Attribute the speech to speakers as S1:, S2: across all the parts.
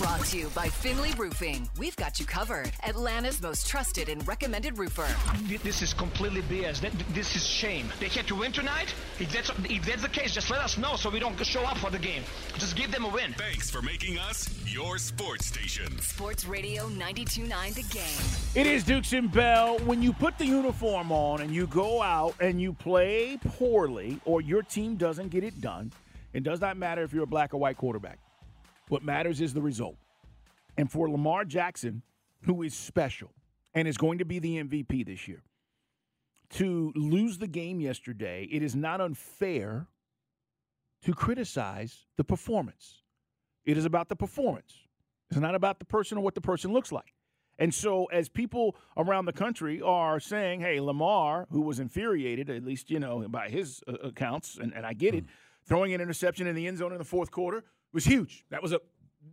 S1: Brought to you by Finley Roofing. We've got you covered. Atlanta's most trusted and recommended roofer.
S2: This is completely BS. This is shame. They had to win tonight. If that's if that's the case, just let us know so we don't show up for the game. Just give them a win.
S3: Thanks for making us your sports station.
S1: Sports Radio 92.9 The Game.
S4: It is Dukes and Bell. When you put the uniform on and you go out and you play poorly or your team doesn't get it done, it does not matter if you're a black or white quarterback. What matters is the result. And for Lamar Jackson, who is special and is going to be the MVP this year, to lose the game yesterday, it is not unfair to criticize the performance. It is about the performance. It's not about the person or what the person looks like. And so, as people around the country are saying, hey, Lamar, who was infuriated, at least, you know, by his uh, accounts, and, and I get it, throwing an interception in the end zone in the fourth quarter was huge. That was a,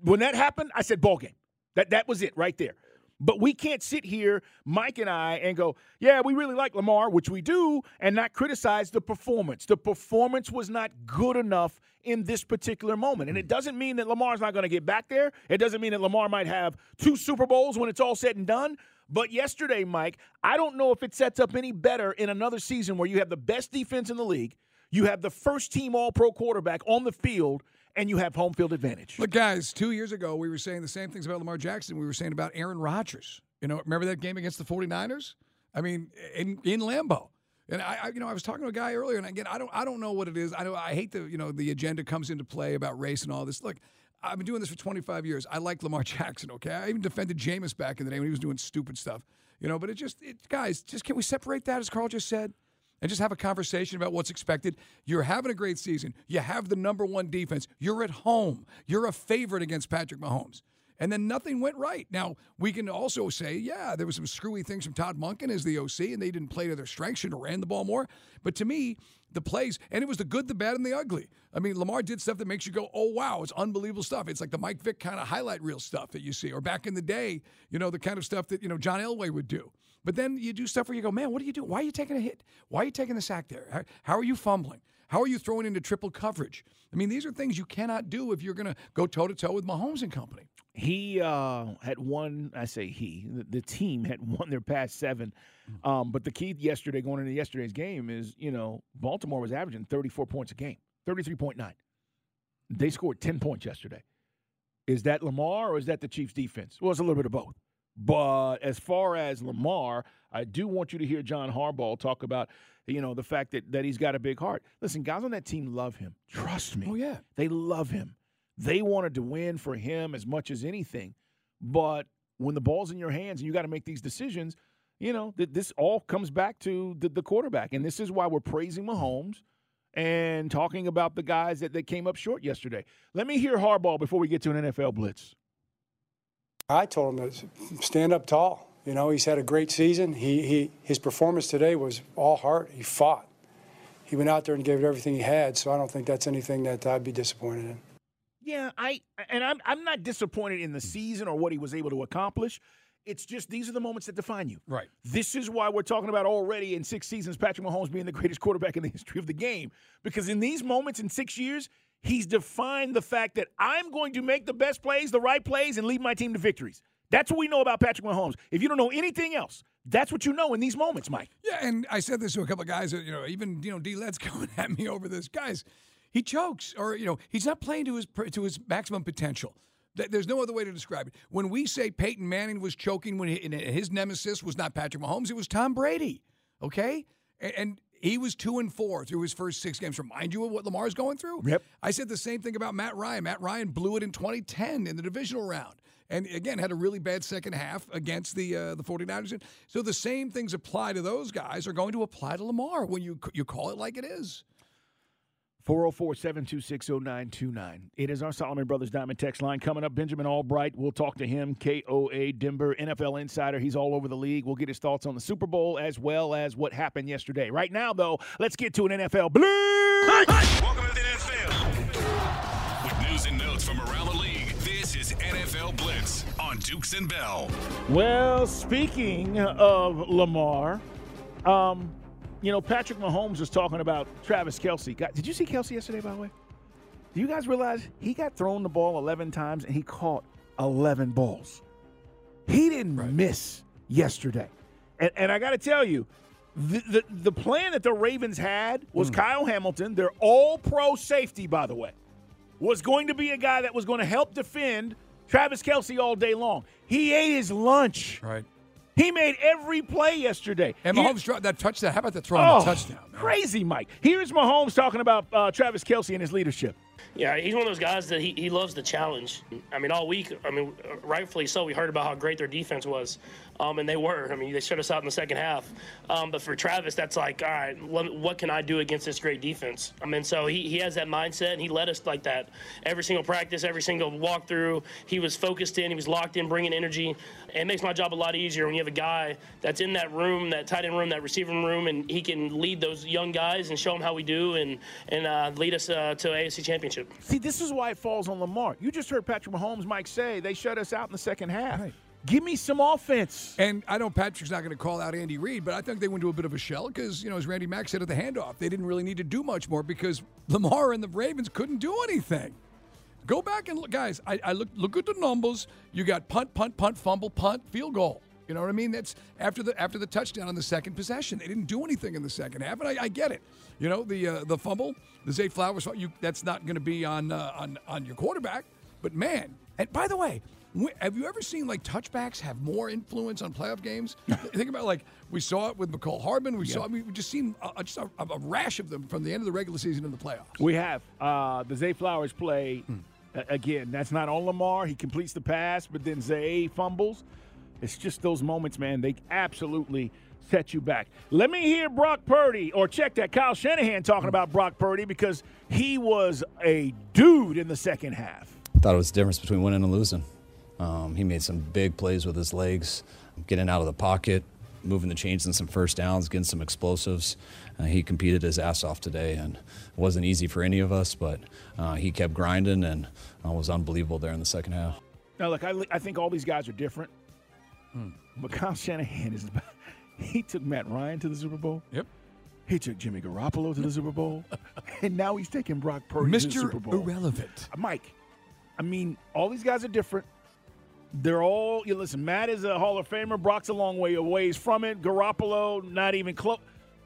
S4: when that happened, I said, ball game. That, that was it right there. But we can't sit here, Mike and I, and go, yeah, we really like Lamar, which we do, and not criticize the performance. The performance was not good enough in this particular moment. And it mm. doesn't mean that Lamar's not going to get back there. It doesn't mean that Lamar might have two Super Bowls when it's all said and done. But yesterday, Mike, I don't know if it sets up any better in another season where you have the best defense in the league, you have the first team all pro quarterback on the field, and you have home field advantage.
S5: Look, guys, two years ago, we were saying the same things about Lamar Jackson we were saying about Aaron Rodgers. You know, remember that game against the 49ers? I mean, in, in Lambeau. And I, I, you know, I was talking to a guy earlier, and again, I don't, I don't know what it is. I know, I hate the, you know, the agenda comes into play about race and all this. Look, I've been doing this for 25 years. I like Lamar Jackson. Okay, I even defended Jameis back in the day when he was doing stupid stuff. You know, but it just, it, guys, just can we separate that, as Carl just said? And just have a conversation about what's expected. You're having a great season. You have the number one defense. You're at home. You're a favorite against Patrick Mahomes. And then nothing went right. Now, we can also say, yeah, there was some screwy things from Todd Monken as the OC, and they didn't play to their strengths, have ran the ball more. But to me, the plays, and it was the good, the bad, and the ugly. I mean, Lamar did stuff that makes you go, oh, wow, it's unbelievable stuff. It's like the Mike Vick kind of highlight reel stuff that you see, or back in the day, you know, the kind of stuff that, you know, John Elway would do. But then you do stuff where you go, man, what are you doing? Why are you taking a hit? Why are you taking the sack there? How, how are you fumbling? How are you throwing into triple coverage? I mean, these are things you cannot do if you're going to go toe to toe with Mahomes and company.
S4: He uh, had won. I say he. The, the team had won their past seven. Um, but the key yesterday, going into yesterday's game, is you know Baltimore was averaging 34 points a game, 33.9. They scored 10 points yesterday. Is that Lamar or is that the Chiefs' defense? Well, it's a little bit of both. But as far as Lamar, I do want you to hear John Harbaugh talk about, you know, the fact that that he's got a big heart. Listen, guys on that team love him. Trust me.
S5: Oh, yeah.
S4: They love him. They wanted to win for him as much as anything. But when the ball's in your hands and you got to make these decisions, you know, th- this all comes back to the, the quarterback. And this is why we're praising Mahomes and talking about the guys that, that came up short yesterday. Let me hear Harbaugh before we get to an NFL blitz.
S6: I told him to stand up tall. You know, he's had a great season. He, he his performance today was all heart. He fought. He went out there and gave it everything he had. So I don't think that's anything that I'd be disappointed in.
S4: Yeah, I and I'm I'm not disappointed in the season or what he was able to accomplish. It's just these are the moments that define you.
S5: Right.
S4: This is why we're talking about already in six seasons Patrick Mahomes being the greatest quarterback in the history of the game. Because in these moments in six years, he's defined the fact that I'm going to make the best plays, the right plays, and lead my team to victories. That's what we know about Patrick Mahomes. If you don't know anything else, that's what you know in these moments, Mike.
S5: Yeah, and I said this to a couple of guys. that, You know, even you know, D. Led's coming at me over this. Guys, he chokes, or you know, he's not playing to his to his maximum potential. There's no other way to describe it. When we say Peyton Manning was choking, when he, his nemesis was not Patrick Mahomes, it was Tom Brady. Okay, and, and he was two and four through his first six games. Remind you of what Lamar's going through?
S4: Yep.
S5: I said the same thing about Matt Ryan. Matt Ryan blew it in 2010 in the divisional round. And again, had a really bad second half against the uh, the 49ers. So the same things apply to those guys are going to apply to Lamar when you you call it like it is.
S4: 404 726 0929. It is our Solomon Brothers Diamond text line. Coming up, Benjamin Albright. We'll talk to him, KOA Denver, NFL insider. He's all over the league. We'll get his thoughts on the Super Bowl as well as what happened yesterday. Right now, though, let's get to an NFL Blitz.
S3: Welcome to the NFL. With news and notes from around the league, this is NFL Blitz on Dukes and Bell.
S4: Well, speaking of Lamar, um, you know, Patrick Mahomes was talking about Travis Kelce. God, did you see Kelce yesterday, by the way? Do you guys realize he got thrown the ball 11 times and he caught 11 balls? He didn't miss yesterday. And, and I got to tell you, the, the, the plan that the Ravens had was hmm. Kyle Hamilton, their all pro safety, by the way, was going to be a guy that was going to help defend Travis Kelce all day long. He ate his lunch.
S5: Right.
S4: He made every play yesterday.
S5: And Mahomes dropped that touchdown. How about the throw
S4: oh,
S5: on the touchdown? man?
S4: Crazy, Mike. Here's Mahomes talking about uh, Travis Kelce and his leadership.
S7: Yeah, he's one of those guys that he, he loves the challenge. I mean, all week, I mean, rightfully so, we heard about how great their defense was. Um, and they were. I mean, they shut us out in the second half. Um, but for Travis, that's like, all right, what, can I do against this great defense? I mean, so he, he has that mindset, and he led us like that. Every single practice, every single walkthrough, he was focused in, he was locked in, bringing energy. And it makes my job a lot easier when you have a guy that's in that room, that tight end room, that receiving room, and he can lead those young guys and show them how we do and, and uh, lead us uh, to AFC Championship.
S4: See, this is why it falls on Lamar. You just heard Patrick Mahomes, Mike say they shut us out in the second half. Give me some offense.
S5: And I know Patrick's not going to call out Andy Reid, but I think they went to a bit of a shell because, you know, as Randy Mack said at the handoff, they didn't really need to do much more because Lamar and the Ravens couldn't do anything. Go back and look, guys. I, I look look at the numbers. You got punt, punt, punt, fumble, punt, field goal. You know what I mean? That's after the after the touchdown on the second possession. They didn't do anything in the second half, and I, I get it. You know the uh, the fumble, the Zay Flowers. You that's not going to be on uh, on on your quarterback. But man, and by the way, have you ever seen like touchbacks have more influence on playoff games? Think about like we saw it with Mecole Hardman. We saw. I mean, we just seen a, just a, a rash of them from the end of the regular season to the playoffs.
S4: We have uh, the Zay Flowers play
S5: Hmm.
S4: again. That's not on Lamar. He completes the pass, but then Zay fumbles. It's just those moments, man. They absolutely set you back. Let me hear Brock Purdy, or check that Kyle Shanahan talking about Brock Purdy because he was a dude in the second half.
S8: thought it was the difference between winning and losing. Um, he made some big plays with his legs, getting out of the pocket, moving the chains in some first downs, getting some explosives. Uh, he competed his ass off today, and it wasn't easy for any of us, but uh, he kept grinding and uh, was unbelievable there in the second half.
S4: Now, look, I, I think all these guys are different, Mm. but Kyle Shanahan is. He took Matt Ryan to the Super Bowl.
S5: Yep.
S4: He took Jimmy Garoppolo to the Super Bowl, and now he's taking Brock Purdy to the Super
S5: Mr.
S4: Bowl.
S5: Irrelevant.
S4: Uh, Mike, I mean, all these guys are different. They're all. You listen. Matt is a Hall of Famer. Brock's a long way away from it. Garoppolo, not even close.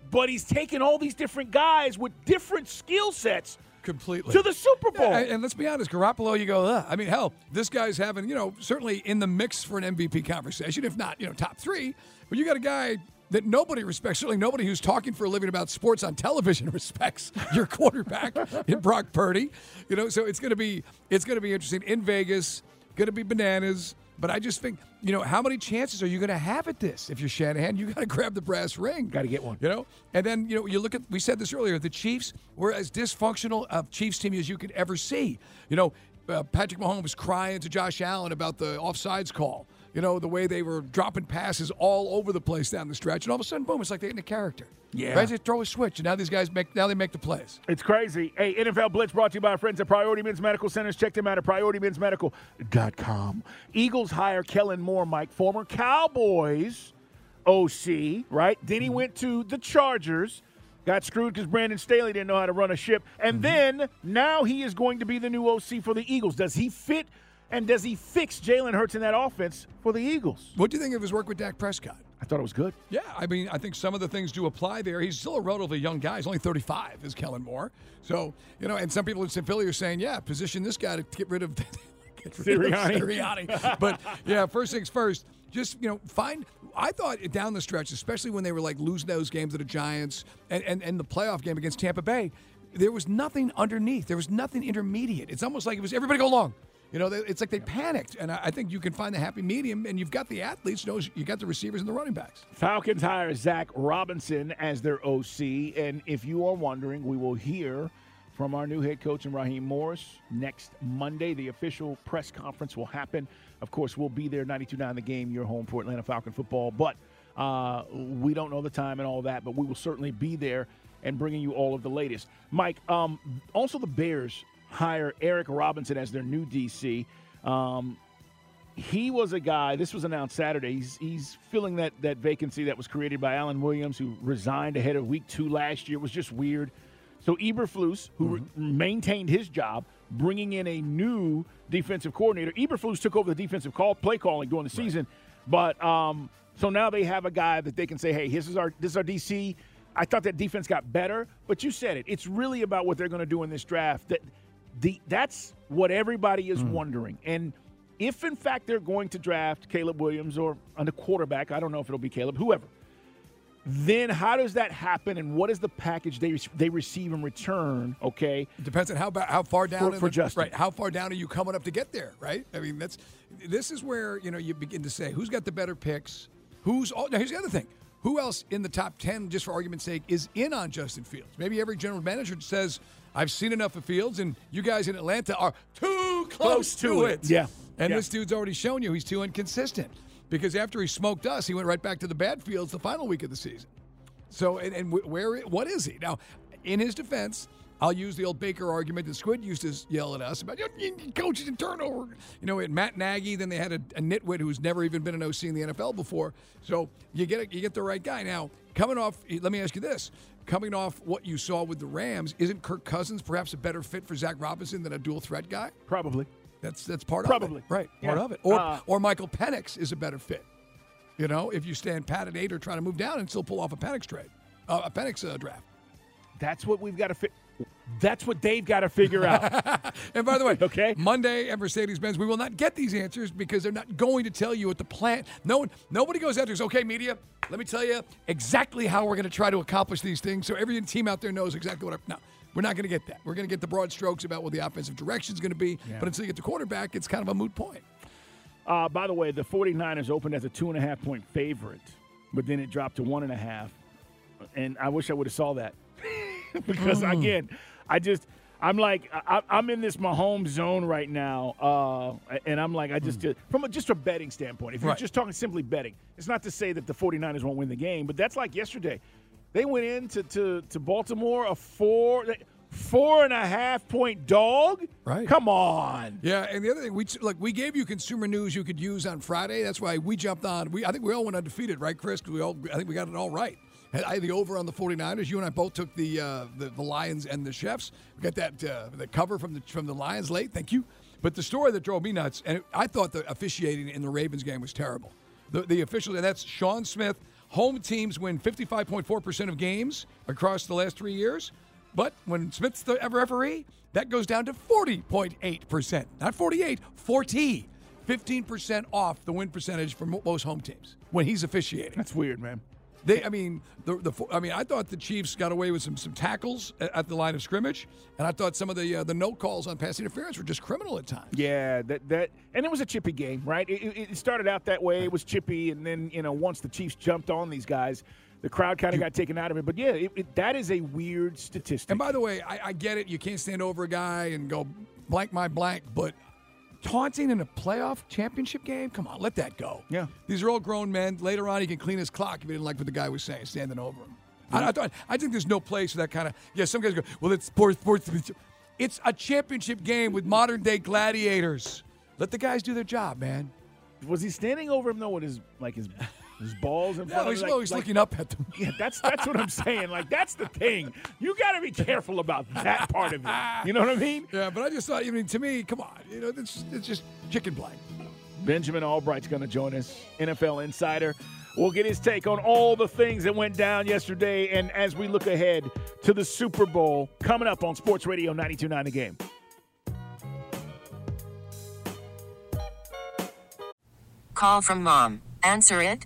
S4: But he's taking all these different guys with different skill sets
S5: completely
S4: to the Super Bowl.
S5: Yeah, and, and let's be honest, Garoppolo, you go, Ugh. I mean, hell, this guy's having, you know, certainly in the mix for an MVP conversation, if not, you know, top three. But you got a guy that nobody respects, certainly nobody who's talking for a living about sports on television respects your quarterback in Brock Purdy. You know, so it's gonna be it's gonna be interesting in Vegas, gonna be bananas. But I just think, you know, how many chances are you going to have at this? If you're Shanahan, you got to grab the brass ring.
S4: Got to get one.
S5: You know, and then you know you look at we said this earlier. The Chiefs were as dysfunctional of Chiefs team as you could ever see. You know, uh, Patrick Mahomes crying to Josh Allen about the offsides call. You know, the way they were dropping passes all over the place down the stretch, and all of a sudden, boom! It's like they're in a character.
S4: Yeah.
S5: right? They throw a switch, and now these guys make now they make the plays.
S4: It's crazy. Hey, NFL Blitz brought to you by our friends at Priority Men's Medical Centers. Check them out at PriorityMen'sMedical.com. Eagles hire Kellen Moore, Mike, former Cowboys OC, right? Then he mm-hmm. went to the Chargers. Got screwed because Brandon Staley didn't know how to run a ship. And mm-hmm. then now he is going to be the new OC for the Eagles. Does he fit and does he fix Jalen Hurts in that offense for the Eagles?
S5: What do you think of his work with Dak Prescott?
S4: I thought it was good.
S5: Yeah, I mean, I think some of the things do apply there. He's still a relatively young guy. He's only 35, is Kellen Moore. So, you know, and some people in Philly are saying, yeah, position this guy to get rid of, get rid of
S4: Sirianni.
S5: Sirianni. but, yeah, first things first, just you know find. I thought down the stretch, especially when they were like losing those games to the Giants and and, and the playoff game against Tampa Bay, there was nothing underneath. There was nothing intermediate. It's almost like it was everybody go along. You know, it's like they panicked, and I think you can find the happy medium, and you've got the athletes, knows you got the receivers and the running backs.
S4: Falcons hire Zac Robinson as their OC. And if you are wondering, we will hear from our new head coach and Raheem Morris next Monday. The official press conference will happen. Of course, we'll be there 92.9 the game, your home for Atlanta Falcon football. But uh, we don't know the time and all that, but we will certainly be there and bringing you all of the latest. Mike, um, also the Bears hire Eric Robinson as their new DC. Um, he was a guy. This was announced Saturday. He's he's filling that that vacancy that was created by Alan Williams, who resigned ahead of Week Two last year. It was just weird. So Eberflus, who re- maintained his job, bringing in a new defensive coordinator. Eberflus took over the defensive call play calling during the season, but um, so now they have a guy that they can say, "Hey, this is our this is our DC." I thought that defense got better, but you said it. It's really about what they're going to do in this draft. That the that's what everybody is hmm. wondering. And if in fact they're going to draft Caleb Williams or on the quarterback, I don't know if it'll be Caleb, whoever. Then how does that happen, and what is the package they they receive in return? Okay,
S5: depends on how how far down
S4: For- for
S5: the-
S4: Justin.
S5: right. How far down are you coming up to get there? Right. I mean, that's this is where you know you begin to say who's got the better picks. Who's oh, now here's the other thing. Who else in the top ten, just for argument's sake, is in on Justin Fields? Maybe every general manager says, "I've seen enough of Fields, and you guys in Atlanta are too close,
S4: Close to it. Yeah.
S5: And
S4: Yeah.
S5: this dude's already shown you he's too inconsistent because after he smoked us, he went right back to the bad fields the final week of the season. So, and, and where, what is he now? In his defense, I'll use the old Baker argument that Squid used to yell at us about "You- you- coaches and turnover. You know, at Matt Nagy, then they had a, a nitwit who's never even been an OC in the NFL before. So you get it, you get the right guy. Now, coming off, let me ask you this: coming off what you saw with the Rams, isn't Kirk Cousins perhaps a better fit for Zac Robinson than a dual threat guy?
S4: probably.
S5: That's that's part of it. Probably. right? Part
S4: Yeah.
S5: of it, or
S4: Uh,
S5: or Michael Penix is a better fit. You know, if you stand pat at eight or try to move down and still pull off a Penix trade, uh, a Penix uh, draft.
S4: That's what we've got to fit. That's what they've got to figure out.
S5: And by the way,
S4: Okay.
S5: Monday at Mercedes Benz, we will not get these answers because they're not going to tell you what the plant. No one, nobody goes out there says, "Okay, media, let me tell you exactly how we're going to try to accomplish these things." So every team out there knows exactly what. I, no, we're not going to get that. We're going to get the broad strokes about what the offensive direction is going to be. But until you get the quarterback, it's kind of a moot point.
S4: Uh, by the way, the 49ers opened as a two and a half point favorite, but then it dropped to one and a half. And I wish I would have saw that because again, I just I'm like I, I'm in this Mahomes zone right now, uh, and I'm like I just from a, just a betting standpoint. If you're
S5: Right.
S4: just talking simply betting, it's not to say that the 49ers won't win the game, but that's like yesterday. They went into to, to Baltimore a four four and a half point dog.
S5: Right.
S4: Come on.
S5: Yeah, and the other thing, we look, we gave you consumer news you could use on Friday. That's why we jumped on. We, I think we all went undefeated, right, Chris? 'Cause We all, I think we got it all right. I had the over on the 49ers. You and I both took the uh, the, the Lions and the Chefs. We got that uh, the cover from the from the Lions late. Thank you. But the story that drove me nuts, and I thought the officiating in the Ravens game was terrible. The, the official, and that's Sean Smith. Home teams win 55.4% of games across the last three years. But when Smith's the referee, that goes down to 40.8%. Not 48, 40. 15% off the win percentage for most home teams when he's officiating.
S4: That's weird, man.
S5: They, I mean, the, the I mean, I thought the Chiefs got away with some some tackles at, at the line of scrimmage, and I thought some of the uh, the no calls on pass interference were just criminal at times.
S4: Yeah, that that and it was a chippy game, right? It, it- started out that way. It was chippy, and then you know once the Chiefs jumped on these guys, the crowd kind of got taken out of it. But yeah, it, it, that is a weird statistic.
S5: And by the way, I, I get it. You can't stand over a guy and go blank my blank, but taunting in a playoff championship game? Come on, let that go.
S4: Yeah.
S5: These are all grown men. Later on, he can clean his clock if he didn't like what the guy was saying, standing over him. I, I, thought, I think there's no place for that kind of. Yeah, some guys go, well, it's sports, sports. It's a championship game with modern day gladiators. Let the guys do their job, man.
S4: was he standing over him though with his like his his balls in front
S5: No,
S4: of
S5: he's
S4: him?
S5: always looking up at them.
S4: Yeah, that's that's what I'm saying. Like that's the thing. You got to be careful about that part of it. You know what I mean?
S5: Yeah, but I just thought, I mean, to me, come on, you know, it's, it's just chicken blank.
S4: Benjamin Albright's going to join us, NFL insider. We'll get his take on all the things that went down yesterday and as we look ahead to the Super Bowl coming up on Sports Radio 92.9 The Game.
S9: Call from mom. Answer it.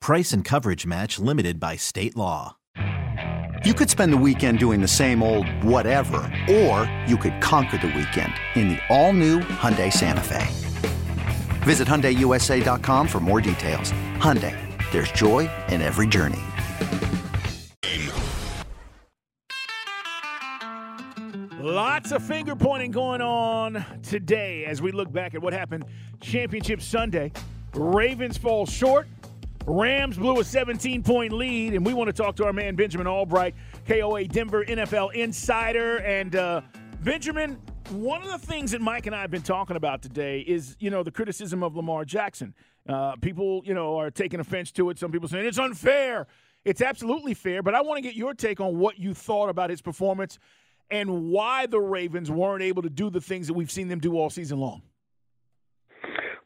S10: Price and coverage match limited by state law.
S11: You could spend the weekend doing the same old whatever, or you could conquer the weekend in the all-new Hyundai Santa Fe. Visit HyundaiUSA.com for more details. Hyundai, there's joy in every journey.
S4: Lots of finger pointing going on today as we look back at what happened Championship Sunday. Ravens fall short. Rams blew a 17 point lead, and we want to talk to our man Benjamin Albright, KOA Denver NFL insider. And uh, Benjamin, one of the things that Mike and I have been talking about today is, you know, the criticism of Lamar Jackson. Uh, people, you know, are taking offense to it. Some people saying it's unfair. It's absolutely fair, but I want to get your take on what you thought about his performance and why the Ravens weren't able to do the things that we've seen them do all season long.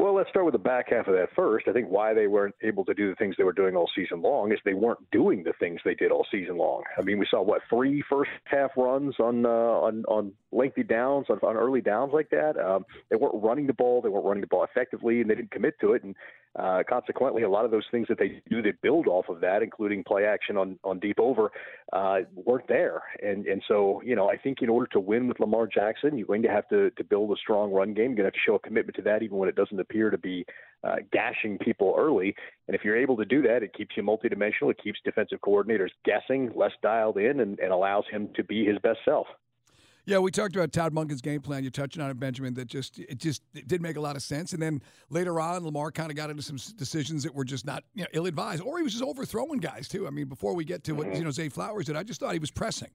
S12: Well, let's start with the back half of that first. I think why they weren't able to do the things they were doing all season long is they weren't doing the things they did all season long. I mean, we saw what three first half runs on uh, on on lengthy downs on, on early downs like that. Um, they weren't running the ball. They weren't running the ball effectively, and they didn't commit to it. And uh, consequently, a lot of those things that they do that build off of that, including play action on, on deep over, uh, weren't there. And and so, you know, I think in order to win with Lamar Jackson, you're going to have to, to build a strong run game. You're going to have to show a commitment to that, even when it doesn't appear to be uh, gashing people early. And if you're able to do that, it keeps you multidimensional. It keeps defensive coordinators guessing, less dialed in, and, and allows him to be his best self.
S5: Yeah, we talked about Todd Monken's game plan. You're touching on it, Benjamin. That just it just it did make a lot of sense. And then later on, Lamar kind of got into some decisions that were just not you know, ill advised, or he was just overthrowing guys too. I mean, before we get to what you know Zay Flowers did, I just thought he was pressing.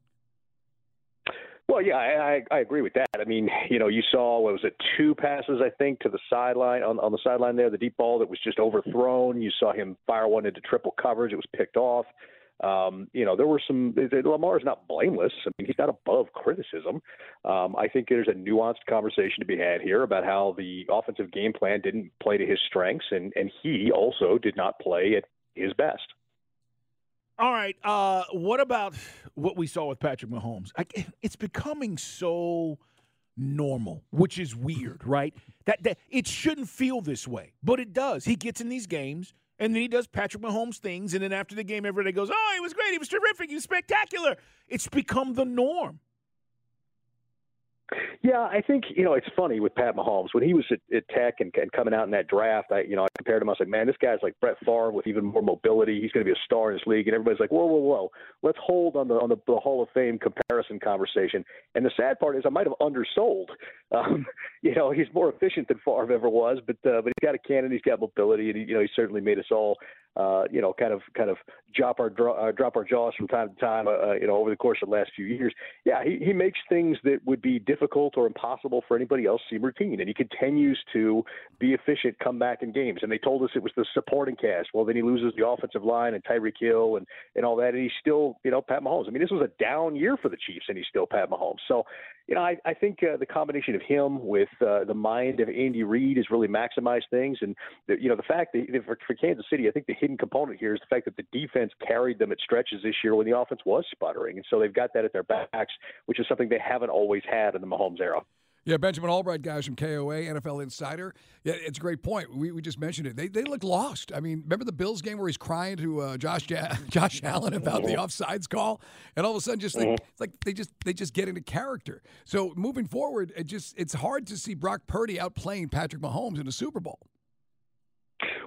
S12: Well, yeah, I, I, I agree with that. I mean, you know, you saw what was it, two passes I think to the sideline on on the sideline there, the deep ball that was just overthrown. You saw him fire one into triple coverage. It was picked off. Um, you know, there were some. Lamar is not blameless. I mean, he's not above criticism. Um, I think there's a nuanced conversation to be had here about how the offensive game plan didn't play to his strengths, and and he also did not play at his best.
S4: All right. Uh, what about what we saw with Patrick Mahomes? I, it's becoming so normal, which is weird, right? That that it shouldn't feel this way, but it does. He gets in these games and then he does Patrick Mahomes things. And then after the game, everybody goes, Oh, he was great. He was terrific. He was spectacular. It's become the norm.
S12: Yeah, I think you know it's funny with Pat Mahomes when he was at, at Tech and, and coming out in that draft. I you know I compared him. I was like, man, this guy's like Brett Favre with even more mobility. He's going to be a star in this league. And everybody's like, whoa, whoa, whoa, let's hold on the on the, the Hall of Fame comparison conversation. And the sad part is I might have undersold. Um, you know, he's more efficient than Favre ever was, but uh, but he's got a cannon, he's got mobility, and he, you know he certainly made us all uh, you know, kind of kind of drop our uh, drop our jaws from time to time, uh, uh, you know, over the course of the last few years. Yeah, he, he makes things that would be difficult or impossible for anybody else seem routine, and he continues to be efficient, come back in games. And they told us it was the supporting cast. Well, then he loses the offensive line and Tyreek Hill and and all that, and he's still, you know, Pat Mahomes. I mean, this was a down year for the Chiefs, and he's still Pat Mahomes. So, you know, I, I think uh, the combination of him with uh, the mind of Andy Reid has really maximized things, and the, you know, the fact that for, for Kansas City, I think the hidden component here is the fact that the defense carried them at stretches this year when the offense was sputtering, and so they've got that at their backs, which is something they haven't always had in the Mahomes era.
S5: Yeah, Benjamin Albright, guys from KOA, NFL Insider. Yeah, it's a great point. We, we just mentioned it. They, they look lost. I mean, remember the Bills game where he's crying to uh, Josh ja- Josh Allen about the offsides call, and all of a sudden, just like it's like they just they just get into character. So moving forward, it just it's hard to see Brock Purdy outplaying Patrick Mahomes in a Super Bowl.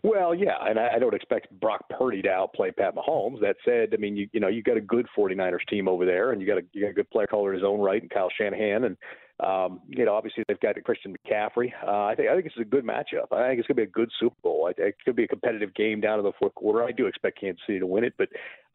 S12: Well, yeah, and I, I don't expect Brock Purdy to outplay Pat Mahomes. That said, I mean, you you know, you got a good 49ers team over there, and you got a you got a good player caller in his own right, and Kyle Shanahan, and um, you know, obviously they've got Christian McCaffrey. Uh, I think I think it's a good matchup. I think it's going to be a good Super Bowl. I, it could be a competitive game down to the fourth quarter. I do expect Kansas City to win it, but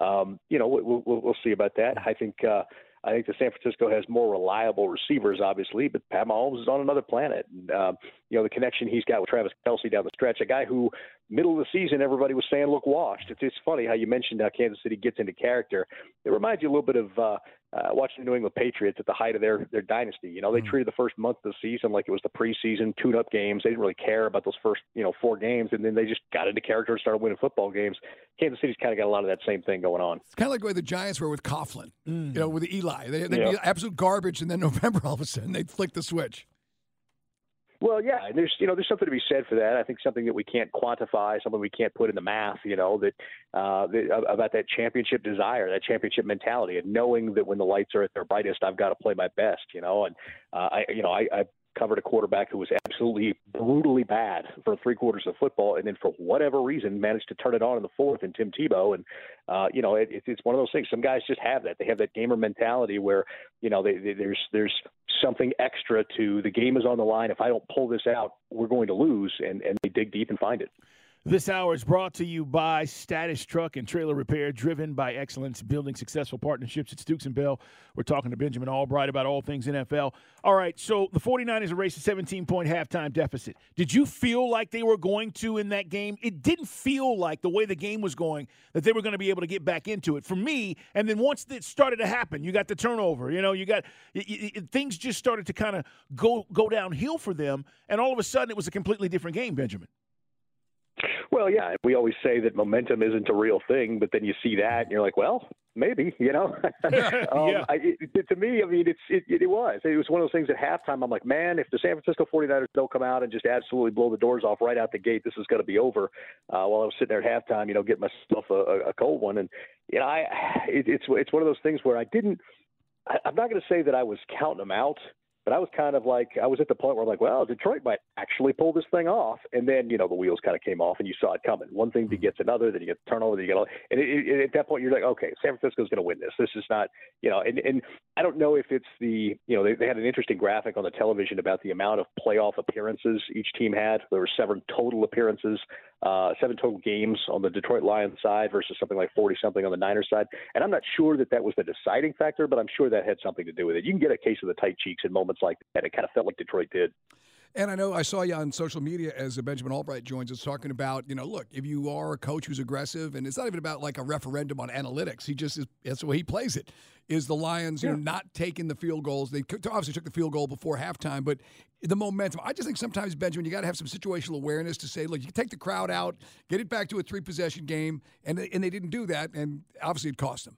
S12: um, you know, we'll, we'll, we'll see about that. I think. Uh, I think the San Francisco has more reliable receivers, obviously, but Pat Mahomes is on another planet. And, um, you know, the connection he's got with Travis Kelce down the stretch, a guy who middle of the season everybody was saying look washed. It's, it's funny how you mentioned how Kansas City gets into character. It reminds you a little bit of uh, uh, watching the New England Patriots at the height of their their dynasty. You know, they mm-hmm. treated the first month of the season like it was the preseason tune-up games. They didn't really care about those first you know four games, and then they just got into character and started winning football games. Kansas City's kind of got a lot of that same thing going on.
S5: It's kind of like the way the Giants were with Coughlin. Mm. You know, with Eli, they, would yeah. be absolute garbage, and then November all of a sudden they'd flick the switch.
S12: Well, yeah, and there's you know there's something to be said for that. I think something that we can't quantify, something we can't put in the math. You know that, uh, that about that championship desire, that championship mentality, and knowing that when the lights are at their brightest, I've got to play my best. You know, and uh, I you know I, I covered a quarterback who was absolutely brutally bad for three quarters of football, and then for whatever reason managed to turn it on in the fourth. And Tim Tebow, and uh, you know, it, it's one of those things. Some guys just have that. They have that gamer mentality where you know they, they, there's there's something extra to the game is on the line. If I don't pull this out, we're going to lose, and and they dig deep and find it.
S4: This hour is brought to you by Status Truck and Trailer Repair, driven by excellence, building successful partnerships. It's Dukes and Bell. We're talking to Benjamin Albright about all things NFL. All right, so the 49ers erased a 17 point halftime deficit. Did you feel like they were going to in that game? It didn't feel like the way the game was going that they were going to be able to get back into it for me. And then once it started to happen, you got the turnover, you know, you got it, it, things just started to kind of go, go downhill for them. And all of a sudden, it was a completely different game, Benjamin.
S12: Well, yeah, we always say that momentum isn't a real thing, but then you see that and you're like, well, maybe, you know. um, yeah. I, it, to me, I mean, it's it, it was it was one of those things at halftime. I'm like, man, if the San Francisco 49ers don't come out and just absolutely blow the doors off right out the gate, this is going to be over. Uh, while I was sitting there at halftime, you know, getting myself a, a cold one, and you know, I it, it's it's one of those things where I didn't. I, I'm not going to say that I was counting them out but I was kind of like, I was at the point where I'm like, well, Detroit might actually pull this thing off. And then, you know, the wheels kind of came off and you saw it coming. One thing hmm. begets another, then you get the turnover, then you get all, and it, it, at that point you're like, okay, San Francisco's going to win this. This is not, you know, and, and I don't know if it's the, you know, they, they had an interesting graphic on the television about the amount of playoff appearances each team had. There were seven total appearances, uh, seven total games on the Detroit Lions side versus something like 40 something on the Niners side. And I'm not sure that that was the deciding factor, but I'm sure that had something to do with it. You can get a case of the tight cheeks in moments like that. It kind of felt like Detroit did.
S5: And I know I saw you on social media as Benjamin Albright joins us talking about, you know, look, if you are a coach who's aggressive, and it's not even about like a referendum on analytics, he just is, that's the way he plays it. Is the Lions, you yeah. know, not taking the field goals? They obviously took the field goal before halftime, but the momentum. I just think sometimes, Benjamin, you got to have some situational awareness to say, look, you can take the crowd out, get it back to a three possession game, and and they didn't do that, and obviously it cost them.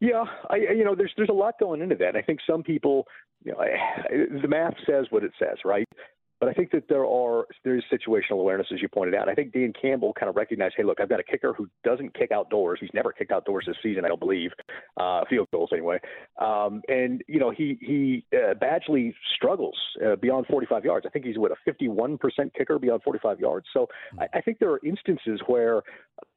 S12: Yeah, I you know there's there's a lot going into that. I think some people you know, the math says what it says, right? But I think that there are there is situational awareness, as you pointed out. I think Dan Campbell kind of recognized, hey, look, I've got a kicker who doesn't kick outdoors. He's never kicked outdoors this season, I don't believe, uh, field goals anyway. Um, and you know, he he uh, Badgley struggles uh, beyond 45 yards. I think he's what a 51% kicker beyond 45 yards. So I, I think there are instances where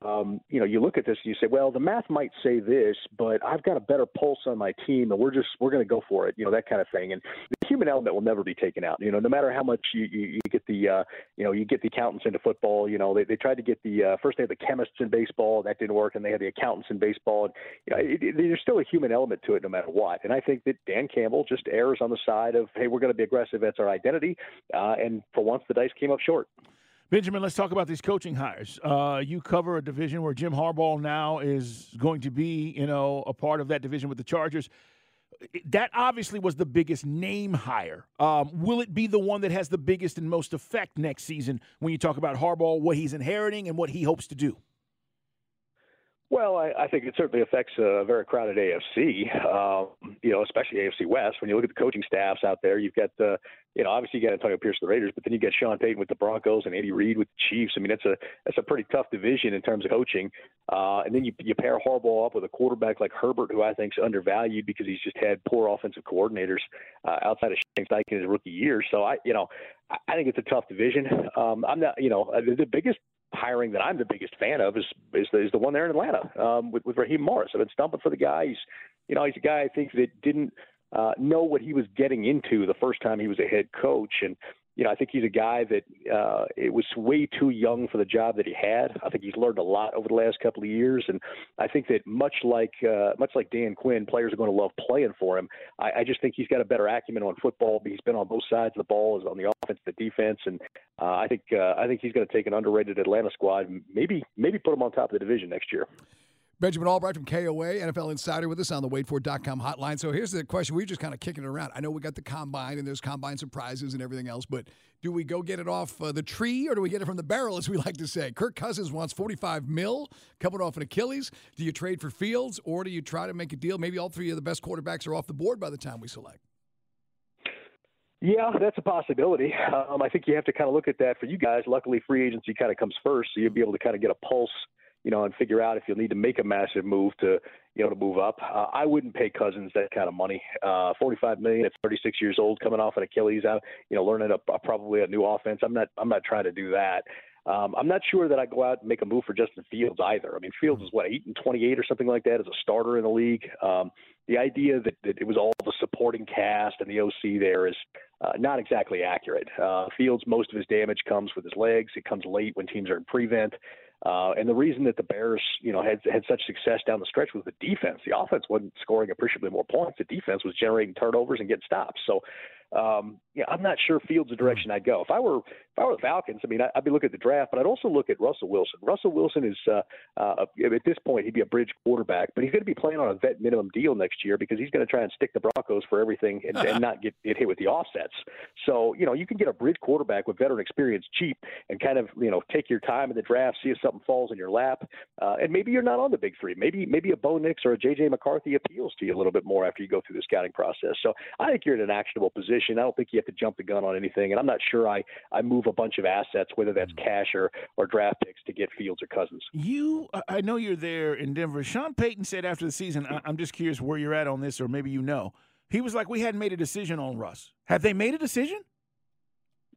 S12: um, you know you look at this and you say, well, the math might say this, but I've got a better pulse on my team, and we're just we're going to go for it. You know that kind of thing. And the human element will never be taken out. You know, no matter how much you, you, you get the uh, you know you get the accountants into football. You know they, they tried to get the uh, first they had the chemists in baseball that didn't work, and they had the accountants in baseball. And you know it, it, there's still a human element to it no matter what. And I think that Dan Campbell just errs on the side of hey we're going to be aggressive. That's our identity. Uh, and for once the dice came up short.
S4: Benjamin, let's talk about these coaching hires. Uh, you cover a division where Jim Harbaugh now is going to be, you know, a part of that division with the Chargers that obviously was the biggest name hire. Um, will it be the one that has the biggest and most effect next season when you talk about Harbaugh, what he's inheriting, and what he hopes to do?
S12: Well, I, I think it certainly affects a very crowded AFC. Um, you know, especially AFC West. When you look at the coaching staffs out there, you've got the, you know, obviously you got Antonio Pierce the Raiders, but then you got Sean Payton with the Broncos and Andy Reid with the Chiefs. I mean, that's a that's a pretty tough division in terms of coaching. Uh, and then you you pair Harbaugh up with a quarterback like Herbert, who I think is undervalued because he's just had poor offensive coordinators uh, outside of Shane Steichen in his rookie year. So I, you know, I, think it's a tough division. Um, I'm not, you know, the, the biggest hiring that I'm the biggest fan of is is the, is the one there in Atlanta um, with with Raheem Morris. I've been stumping for the guy. He's you know he's a guy I think that didn't uh, know what he was getting into the first time he was a head coach, and you know, I think he's a guy that uh, it was way too young for the job that he had. I think he's learned a lot over the last couple of years, and I think that much like uh, much like Dan Quinn, players are going to love playing for him. I, I just think he's got a better acumen on football. He's been on both sides of the ball, is on the offense, the defense, and uh, I think uh, I think he's going to take an underrated Atlanta squad, and maybe maybe put them on top of the division next year.
S5: Benjamin Albright from KOA, NFL Insider with us on the waitfor.com hotline. So here's the question. We're just kind of kicking it around. I know we got the combine and there's combine surprises and everything else, but do we go get it off uh, the tree or do we get it from the barrel, as we like to say? Kirk Cousins wants 45 mil coming off an Achilles. Do you trade for Fields or do you try to make a deal? Maybe all three of the best quarterbacks are off the board by the time we select.
S12: Yeah, that's a possibility. Um, I think you have to kind of look at that for you guys. Luckily, free agency kind of comes first, so you'll be able to kind of get a pulse – you know, and figure out if you'll need to make a massive move to, you know, to move up. Uh, I wouldn't pay Cousins that kind of money. Uh, 45 million at 36 years old, coming off an Achilles, out, you know, learning a, a, probably a new offense. I'm not, I'm not trying to do that. Um, I'm not sure that I go out and make a move for Justin Fields either. I mean, Fields is what eight and 28 or something like that as a starter in the league. Um, the idea that, that it was all the supporting cast and the OC there is uh, not exactly accurate. Uh, Fields, most of his damage comes with his legs. It comes late when teams are in prevent. Uh, and the reason that the Bears, you know, had had such success down the stretch was the defense. The offense wasn't scoring appreciably more points. The defense was generating turnovers and getting stops. So um, yeah, I'm not sure Fields the direction I'd go. If I were if I were the Falcons, I mean, I'd be looking at the draft, but I'd also look at Russell Wilson. Russell Wilson is uh, uh, at this point he'd be a bridge quarterback, but he's going to be playing on a vet minimum deal next year because he's going to try and stick the Broncos for everything and, and not get, get hit with the offsets. So you know you can get a bridge quarterback with veteran experience cheap and kind of you know take your time in the draft, see if something falls in your lap, uh, and maybe you're not on the big three. Maybe maybe a Bo Nix or a JJ McCarthy appeals to you a little bit more after you go through the scouting process. So I think you're in an actionable position. I don't think you have to jump the gun on anything. And I'm not sure I, I move a bunch of assets, whether that's mm. cash or, or draft picks, to get Fields or Cousins.
S4: You, I know you're there in Denver. Sean Payton said after the season, I'm just curious where you're at on this, or maybe you know. He was like, we hadn't made a decision on Russ. Have they made a decision?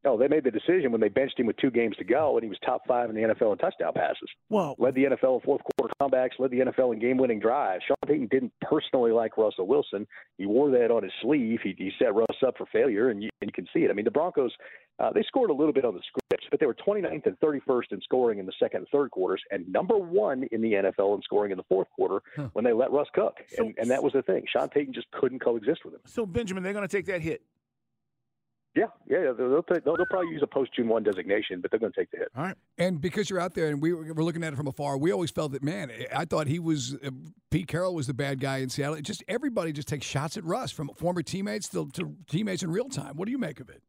S12: No, they made the decision when they benched him with two games to go, and he was top five in the NFL in touchdown passes.
S4: Well,
S12: led the NFL in fourth quarter comebacks, led the NFL in game-winning drives. Sean Payton didn't personally like Russell Wilson. He wore that on his sleeve. He, he set Russ up for failure, and you, and you can see it. I mean, the Broncos uh, they scored a little bit on the script, but they were 29th and 31st in scoring in the second and third quarters, and number one in the NFL in scoring in the fourth quarter huh. when they let Russ cook. So, and, and that was the thing. Sean Payton just couldn't coexist with him.
S4: So, Benjamin, they're going to take that hit.
S12: Yeah, yeah, they'll, they'll, they'll, probably use a post June one designation, but they're going to take the hit.
S5: All right, and because you're out there and we were looking at it from afar, we always felt that man, I thought he was uh, Pete Carroll was the bad guy in Seattle. It just everybody just takes shots at Russ from former teammates to, to teammates in real time. What do you make of it?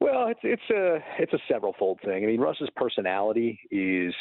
S12: Well, it's it's a it's a several fold thing. I mean, Russ's personality is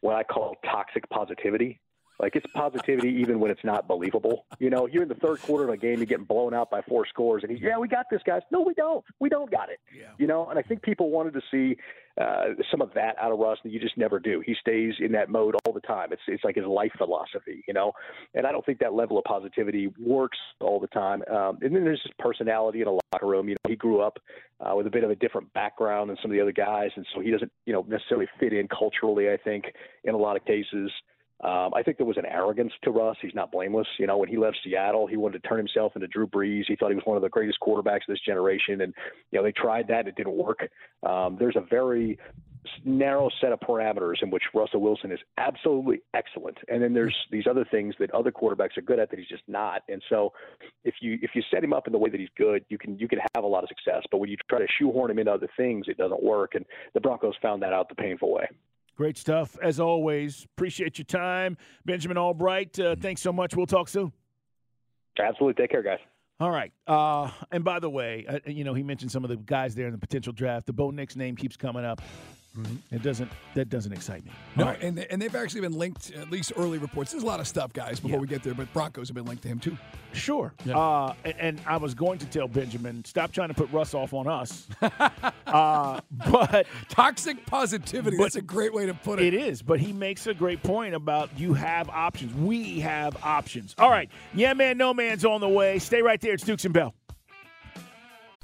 S12: what I call toxic positivity. Like it's positivity even when it's not believable. You know, you're in the third quarter of a game, you're getting blown out by four scores, and he's, yeah, we got this, guys. No, we don't. We don't got it.
S5: Yeah.
S12: You know, and I think people wanted to see uh, some of that out of Russ, and you just never do. He stays in that mode all the time. It's it's like his life philosophy, you know. And I don't think that level of positivity works all the time. Um, and then there's his personality in a locker room. You know, he grew up uh, with a bit of a different background than some of the other guys, and so he doesn't, you know, necessarily fit in culturally. I think in a lot of cases. Um, I think there was an arrogance to Russ. He's not blameless. You know, when he left Seattle, he wanted to turn himself into Drew Brees. He thought he was one of the greatest quarterbacks of this generation, and you know they tried that. It didn't work. Um, there's a very narrow set of parameters in which Russell Wilson is absolutely excellent, and then there's these other things that other quarterbacks are good at that he's just not. And so, if you if you set him up in the way that he's good, you can you can have a lot of success. But when you try to shoehorn him into other things, it doesn't work. And the Broncos found that out the painful way.
S4: Great stuff, as always. Appreciate your time. Benjamin Albright, uh, thanks so much. We'll talk soon.
S12: Absolutely. Take care, guys.
S4: All right. Uh, and by the way, uh, you know, he mentioned some of the guys there in the potential draft. The Bo Nix name keeps coming up. It doesn't. That doesn't excite me.
S5: No,
S4: All right.
S5: and and they've actually been linked at least early reports. There's a lot of stuff, guys, before we get there, but Broncos have been linked to him too.
S4: Sure.
S5: Yeah.
S4: Uh, and, and I was going to tell Benjamin, stop trying to put Russ off on us. uh, but
S5: toxic positivity. that's a great way to put it.
S4: It is, but he makes a great point about you have options. We have options. All right. Yeah, man, no man's on the way. Stay right there. It's Dukes and Bell.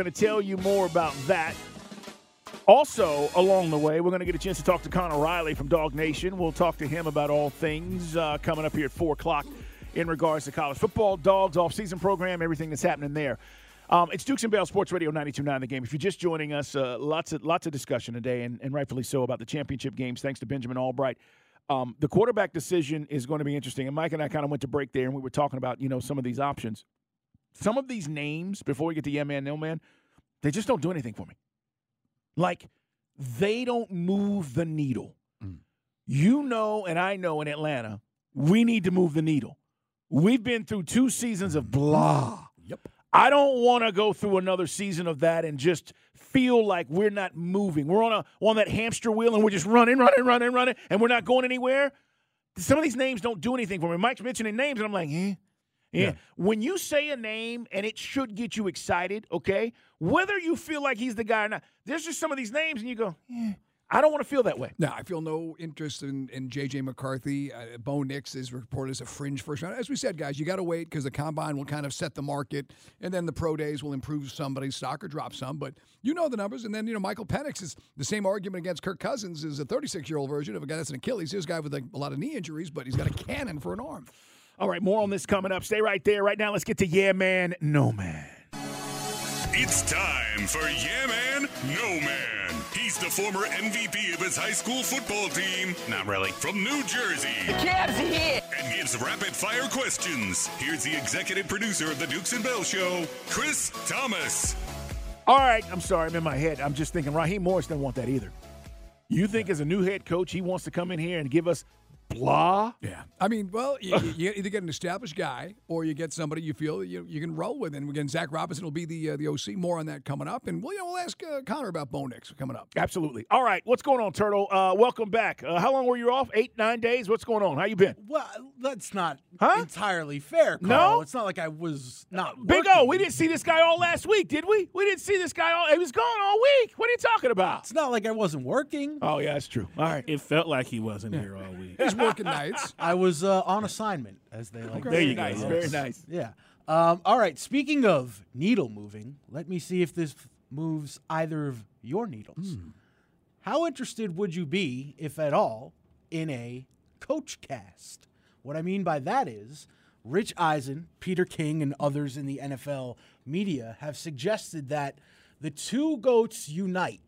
S4: Going to tell you more about that. Also, along the way, we're going to get a chance to talk to Connor Riley from DawgNation. We'll talk to him about all things uh, coming up here at 4 o'clock in regards to college football, dogs, off-season program, everything that's happening there. Um, it's Dukes and Bell Sports Radio 92.9 The Game. If you're just joining us, uh, lots of lots of discussion today, and, and rightfully so, about the championship games, thanks to Benjamin Albright. Um, the quarterback decision is going to be interesting. And Mike and I kind of went to break there, and we were talking about, you know, some of these options. Some of these names, before we get to Yeah Man, No Man, they just don't do anything for me. Like, they don't move the needle. You know, and I know in Atlanta, we need to move the needle. We've been through two seasons of blah.
S5: Yep.
S4: I don't want to go through another season of that and just feel like we're not moving. We're on a on that hamster wheel and we're just running, running, running, running, and we're not going anywhere. Some of these names don't do anything for me. Mike's mentioning names, and I'm like, eh. Yeah.
S5: Yeah.
S4: When you say a name and it should get you excited, okay, whether you feel like he's the guy or not, there's just some of these names and you go, yeah, I don't want to feel that way.
S5: No, I feel no interest in, in J.J. McCarthy. Uh, Bo Nix is reported as a fringe first round. As we said, guys, you got to wait because the combine will kind of set the market, and then the pro days will improve somebody's stock or drop some. But you know the numbers. And then, you know, Michael Penix is the same argument against Kirk Cousins is a 36 year old version of a guy that's an Achilles. Here's a guy with like, a lot of knee injuries, but he's got a cannon for an arm.
S4: All right, more on this coming up. Stay right there. Right now, let's get to Yeah Man, No Man.
S3: It's time for Yeah Man, No Man. He's the former MVP of his high school football team. Not really. From New Jersey.
S13: The Cavs are here.
S3: And gives rapid fire questions. Here's the executive producer of the Dukes and Bell Show, Chris Thomas.
S4: All right, I'm sorry, I'm in my head. I'm just thinking Raheem Morris doesn't want that either. You think as a new head coach, he wants to come in here and give us blah?
S5: Yeah. I mean, well, you, you either get an established guy or you get somebody you feel you, you can roll with. And again, Zac Robinson will be the uh, the OC. More on that coming up. And we'll, you know, we'll ask uh, Connor about Bo Nix coming up.
S4: Absolutely. All right, what's going on, Turtle? Uh, welcome back. Uh, how long were you off? Eight, nine days? What's going on? How you been?
S14: Well, that's not
S4: Huh?
S14: entirely fair,
S4: No?
S14: It's not like I was not
S4: Big
S14: working.
S4: O, we didn't see this guy all last week, did we? We didn't see this guy all. He was gone all week. What are you talking about?
S14: It's not like I wasn't working.
S4: Oh yeah, that's true. All right.
S15: It felt like he wasn't here all week.
S5: He's working nights.
S14: I was uh, on assignment, as they like. to
S4: There you go.
S14: Yes.
S4: Very nice.
S14: Yeah. Um, all right. Speaking of needle moving, let me see if this moves either of your needles. How interested would you be, if at all, in a coach cast? What I mean by that is, Rich Eisen, Peter King, and others in the NFL media have suggested that the two goats unite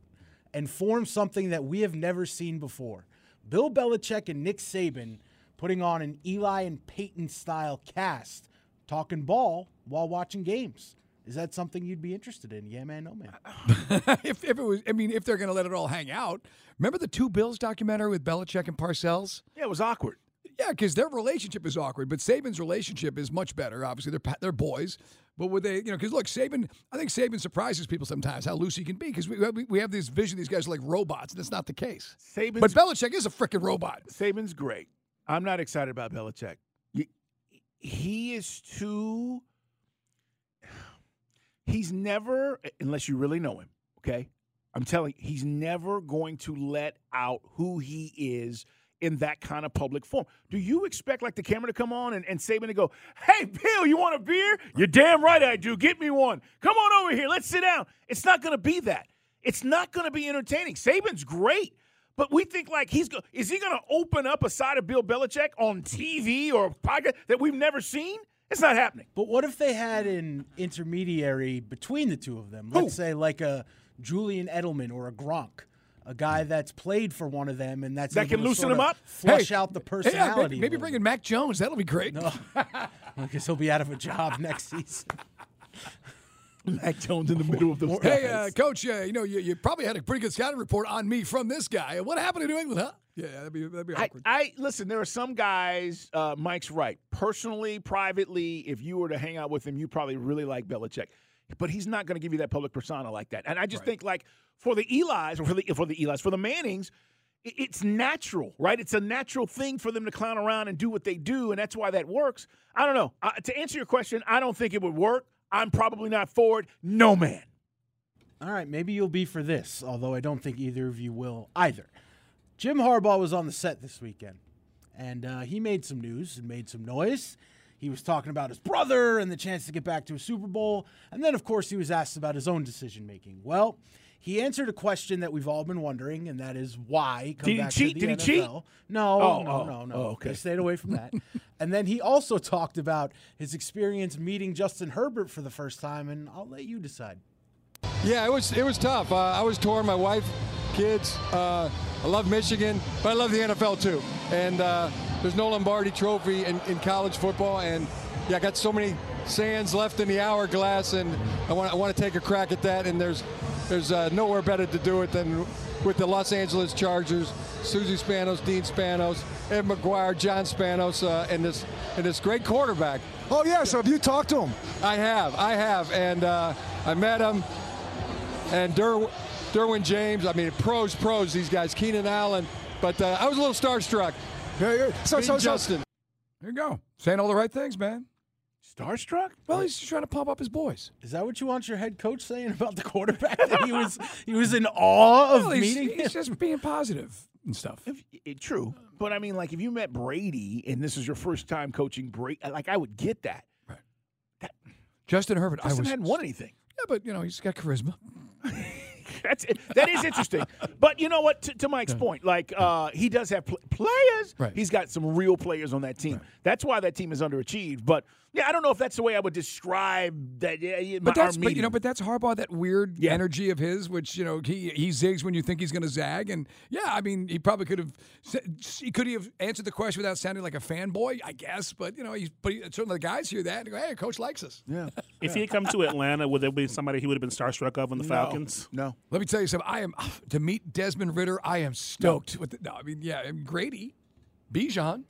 S14: and form something that we have never seen before. Bill Belichick and Nick Saban putting on an Eli and Peyton style cast, talking ball while watching games. Is that something you'd be interested in? Yeah, man, no man.
S5: if, if it was, I mean, if they're going to let it all hang out, remember the Two Bills documentary with Belichick and Parcells?
S4: Yeah, it was awkward.
S5: Yeah, because their relationship is awkward, but Saban's relationship is much better. Obviously, they're they're boys, but would they, you know, because look, Saban, I think Saban surprises people sometimes how loose he can be because we, we we have this vision these guys are like robots, and that's not the case.
S4: Saban's,
S5: But Belichick is a freaking robot.
S4: Saban's great. I'm not excited about Belichick. He is too. He's never, unless you really know him, okay? I'm telling you, he's never going to let out who he is in that kind of public forum. Do you expect like the camera to come on and, and Saban to go, hey, Bill, you want a beer? You're damn right I do. Get me one. Come on over here. Let's sit down. It's not going to be that. It's not going to be entertaining. Saban's great. But we think like he's go- is he going to open up a side of Bill Belichick on TV or a podcast that we've never seen? It's not happening.
S14: But what if they had an intermediary between the two of them? Let's say like a Julian Edelman or a Gronk, a guy that's played for one of them and that's
S4: That
S14: able
S4: can
S14: to
S4: loosen
S14: sort
S4: him up?
S14: flush
S5: Hey,
S14: out the
S5: Hey,
S14: personality.
S5: bet- maybe bring in Mac Jones. That'll be great.
S14: No. I guess he'll be out of a job next season.
S4: Mac Jones in the middle of the
S5: Hey, uh, coach, uh, you know, you, you probably had a pretty good scouting report on me from this guy. What happened to New England, huh? Yeah, that'd be, that'd be
S4: I,
S5: awkward.
S4: I listen. There are some guys. Uh, Mike's right. Personally, privately, if you were to hang out with him, you probably really like Belichick, but he's not going to give you that public persona like that. And I just think like for the Eli's or for the for the Eli's for the Mannings, it's natural, right? It's a natural thing for them to clown around and do what they do, and that's why that works. I don't know. Uh, to answer your question, I don't think it would work. I'm probably not for it. No man.
S14: All right, maybe you'll be for this, although I don't think either of you will either. Jim Harbaugh was on the set this weekend, and uh, he made some news and made some noise. He was talking about his brother and the chance to get back to a Super Bowl. And then, of course, he was asked about his own decision making. Well, he answered a question that we've all been wondering, and that is why come
S4: Did he cheat?
S14: to the
S4: Did he cheat?
S14: No,
S4: Oh,
S14: no,
S4: oh,
S14: no, no.
S4: oh, okay.
S14: They stayed away from that. and then he also talked about his experience meeting Justin Herbert for the first time, and I'll let you decide.
S13: Yeah, it was it was tough. Uh, I was torn. My wife, kids. Uh, I love Michigan, but I love the NFL too. And uh, there's no Lombardi Trophy in, in college football. And yeah, I got so many sands left in the hourglass, and I want I want to take a crack at that. And there's there's uh, nowhere better to do it than with the Los Angeles Chargers, Susie Spanos, Dean Spanos, Ed McGuire, John Spanos, uh, and this and this great quarterback.
S16: Oh yeah, so have you talked to him?
S13: I have, I have, and uh, I met him. And Der- Derwin James, I mean, pros, pros, these guys, Keenan Allen. But uh, I was a little starstruck.
S16: Yeah, yeah. So,
S13: Meeting
S16: so, so,
S13: Justin.
S5: There you go. Saying all the right things, man.
S4: Starstruck?
S5: Well, he's just trying to pump up his boys.
S14: Is that what you want your head coach saying about the quarterback? that he was he was in awe of
S5: Well, he's,
S14: meeting
S5: he's
S14: him?
S5: just being positive and stuff.
S4: If, it, true, but I mean, like if you met Brady and this is your first time coaching Brady, like I would get that.
S5: Justin Herbert, I
S4: Justin
S5: was
S4: hadn't won anything.
S5: Yeah, but you know he's got charisma.
S4: That's it. That is interesting. but you know what? To, to Mike's point, like uh, he does have pl- players.
S5: Right.
S4: He's got some real players on that team. That's why that team is underachieved. But yeah, I don't know if that's the way I would describe that. Yeah, yeah,
S5: But that's but, you know, but that's Harbaugh, that weird energy of his, which you know he he zigs when you think he's going to zag, and yeah, I mean he probably could have he could he have answered the question without sounding like a fanboy, I guess. But you know, he's but he, certainly the guys hear that and go, hey, coach likes us.
S4: Yeah.
S15: If he had come to Atlanta, would there be somebody he would have been starstruck of on the
S5: No.
S15: Falcons?
S4: No.
S5: Let me tell you something. I am to meet Desmond Ridder. I am stoked. With the, no, I mean, yeah, and Grady, Bijan.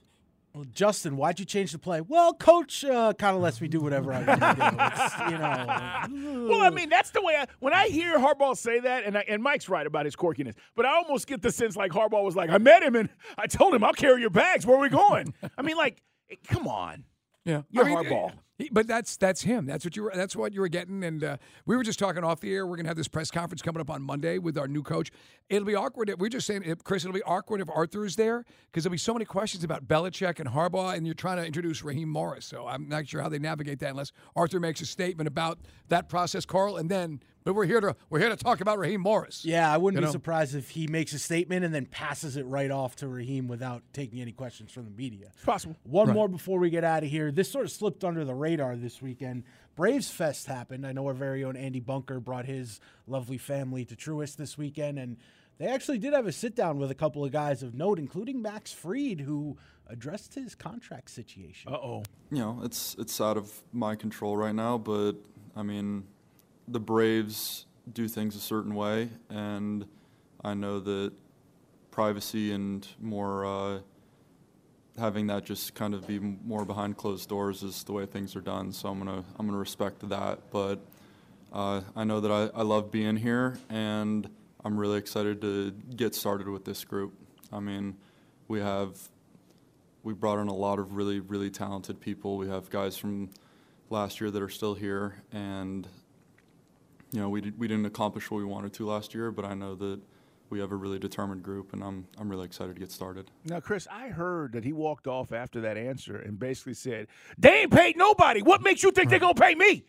S14: Well, Justin, why'd you change the play? Well, coach uh, kind of lets me do whatever I want to do. It's, you know.
S4: Well, I mean, that's the way I when I hear Harbaugh say that, and I, and Mike's right about his quirkiness, but I almost get the sense like Harbaugh was like, I met him and I told him I'll carry your bags. Where are we going? I mean, like, eh, come on.
S5: Yeah,
S4: You're
S5: I mean,
S4: Harbaugh.
S5: he- but that's that's him. That's what you were. That's what you were getting. And uh, we were just talking off the air. We're gonna have this press conference coming up on Monday with our new coach. It'll be awkward. If, we're just saying, if, Chris, it'll be awkward if Arthur is there because there'll be so many questions about Belichick and Harbaugh, and you're trying to introduce Raheem Morris. So I'm not sure how they navigate that unless Arthur makes a statement about that process, Carl. And then, but we're here to we're here to talk about Raheem Morris.
S14: Yeah, I wouldn't
S5: You
S14: be
S5: know?
S14: surprised if he makes a statement and then passes it right off to Raheem without taking any questions from the media.
S4: It's possible.
S14: One
S4: Right.
S14: more before we get out of here. This sort of slipped under the radar this weekend. Braves Fest happened. I know our very own Andy Bunker brought his lovely family to Truist this weekend, and they actually did have a sit down with a couple of guys of note, including Max Fried, who addressed his contract situation.
S4: Uh oh.
S17: you know, it's it's out of my control right now, but I mean, the Braves do things a certain way, and I know that privacy and more uh, having that just kind of be more behind closed doors is the way things are done. So I'm gonna I'm gonna respect that, but uh, I know that I, I love being here, and I'm really excited to get started with this group. I mean, we have we brought in a lot of really, really talented people. We have guys from last year that are still here, and you know, we, did, we didn't accomplish what we wanted to last year, but I know that we have a really determined group, and I'm, I'm really excited to get started.
S4: Now, Chris, I heard that he walked off after that answer and basically said, They ain't paid nobody. What makes you think they're going to pay me?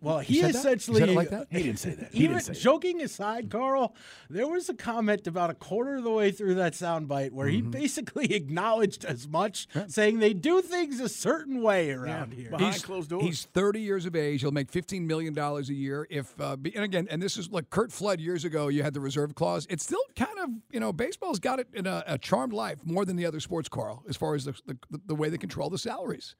S14: Well,
S4: He
S14: he,
S4: said that? He
S14: essentially
S4: said it like that? He didn't say that. He
S14: Even
S4: didn't say that.
S14: joking aside, Carl, there was a comment about a quarter of the way through that soundbite where he basically acknowledged as much, saying they do things a certain way around here.
S5: Behind he's, He's 30 years of age. He'll make 15 million dollars a year. If uh, and again, and this is like Curt Flood years ago. You had the reserve clause. It's still kind of you know baseball's got it in a, a charmed life more than the other sports, Carl, as far as the the, the way they control the salaries.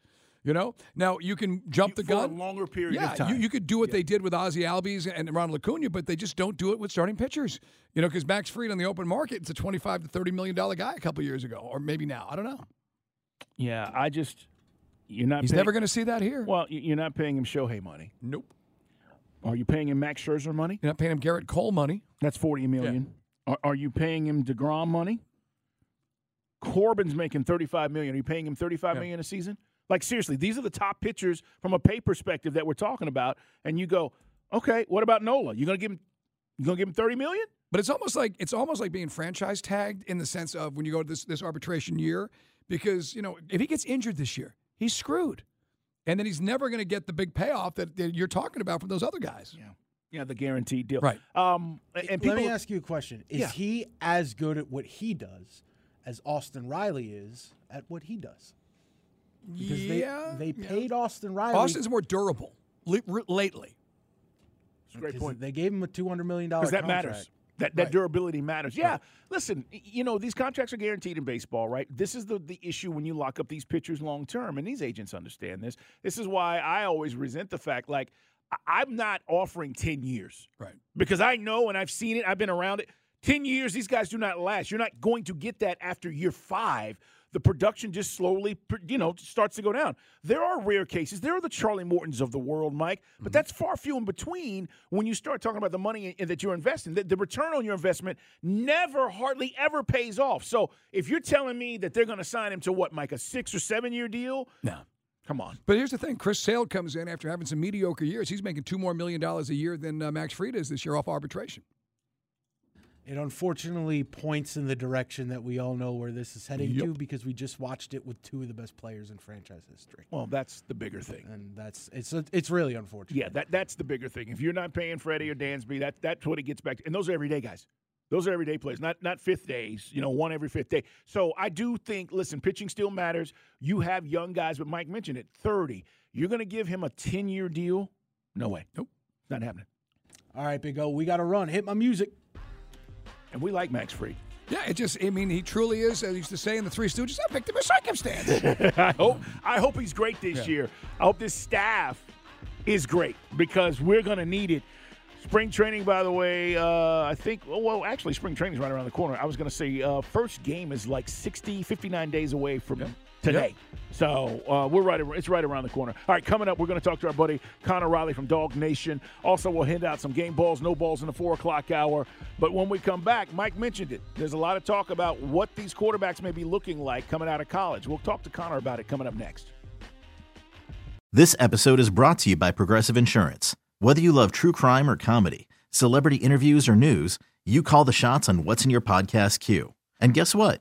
S5: You know, now you can jump the
S4: For a
S5: gun
S4: longer period
S5: yeah,
S4: of time.
S5: You, you could do what they did with Ozzy Albies and Ronald Acuna, but they just don't do it with starting pitchers. You know, because Max Fried on the open market, it's a 25 to 30 million dollar guy a couple years ago, or maybe now. I don't know.
S4: Yeah, I just you're not.
S5: He's
S4: paying-
S5: never going to see that here.
S4: Well, you're not paying him Shohei money.
S5: Nope.
S4: Are you paying him Max Scherzer money?
S5: You're not paying him Gerrit Cole money.
S4: That's forty million. Are, are you paying him Degrom money? Corbin's making thirty-five million. Are you paying him thirty-five million a season? Like seriously, these are the top pitchers from a pay perspective that we're talking about. And you go, okay, what about Nola? You gonna give him? You gonna give him thirty million?
S5: But it's almost like it's almost like being franchise tagged in the sense of when you go to this this arbitration year, because you know if he gets injured this year, he's screwed, and then he's never going to get the big payoff that, that you're talking about from those other guys.
S4: Yeah, yeah, the guaranteed deal.
S5: Right.
S4: Um, and people,
S14: Let me ask you a question: Is
S4: Yeah.
S14: he as good at what he does as Austin Riley is at what he does? Because
S5: Yeah,
S14: they they paid Austin Riley.
S5: Austin's more durable li- r- lately.
S4: It's a great point.
S14: They gave him a two hundred million dollar
S4: because that
S14: contract.
S4: matters. That that
S14: Right.
S4: durability matters. Yeah. Listen, you know these contracts are guaranteed in baseball, right? This is the the issue when you lock up these pitchers long term, and these agents understand this. This is why I always resent the fact, like I'm not offering ten years,
S5: right?
S4: Because I know and I've seen it. I've been around it. Ten years, these guys do not last. You're not going to get that after year five. The production just slowly, you know, starts to go down. There are rare cases. There are the Charlie Mortons of the world, Mike, but that's far few in between when you start talking about the money in- that you're investing. The, the return on your investment never, hardly ever pays off. So if you're telling me that they're going to sign him to what, Mike, a six or seven year deal?
S5: No.
S4: Come on.
S5: But here's the thing: Chris Sale comes in after having some mediocre years. He's making two more million dollars a year than uh, Max Fried is this year off arbitration.
S14: It unfortunately points in the direction that we all know where this is heading to because we just watched it with two of the best players in franchise history.
S4: Well, that's the bigger thing.
S14: And that's it's it's really unfortunate.
S4: Yeah, that that's the bigger thing. If you're not paying Freddie or Dansby, that that's what it gets back to. And those are everyday guys. Those are everyday players, not not fifth days. You know, one every fifth day. So I do think, listen, pitching still matters. You have young guys, but Mike mentioned it. Thirty. You're going to give him a ten year deal? No way.
S5: Nope.
S4: Not happening.
S14: All right, Big O, we got to run. Hit my music.
S4: And we like Max Free.
S5: Yeah, it just, I mean, he truly is, as I used to say in the Three Stooges, a victim of circumstance.
S4: I hope I hope he's great this
S5: Yeah.
S4: year. I hope this staff is great because we're going to need it. Spring training, by the way, uh, I think, oh, well, actually, spring training is right around the corner. I was going to say uh, first game is like 60, 59 days away from today. So uh, we're right. It's right around the corner. All right, coming up, we're going to talk to our buddy Connor Riley from DawgNation. Also, we'll hand out some game balls, no balls in the four o'clock hour. But when we come back, Mike mentioned it. There's a lot of talk about what these quarterbacks may be looking like coming out of college. We'll talk to Connor about it coming up next.
S10: This episode is brought to you by Progressive Insurance. Whether you love true crime or comedy, celebrity interviews or news, you call the shots on what's in your podcast queue. And guess what?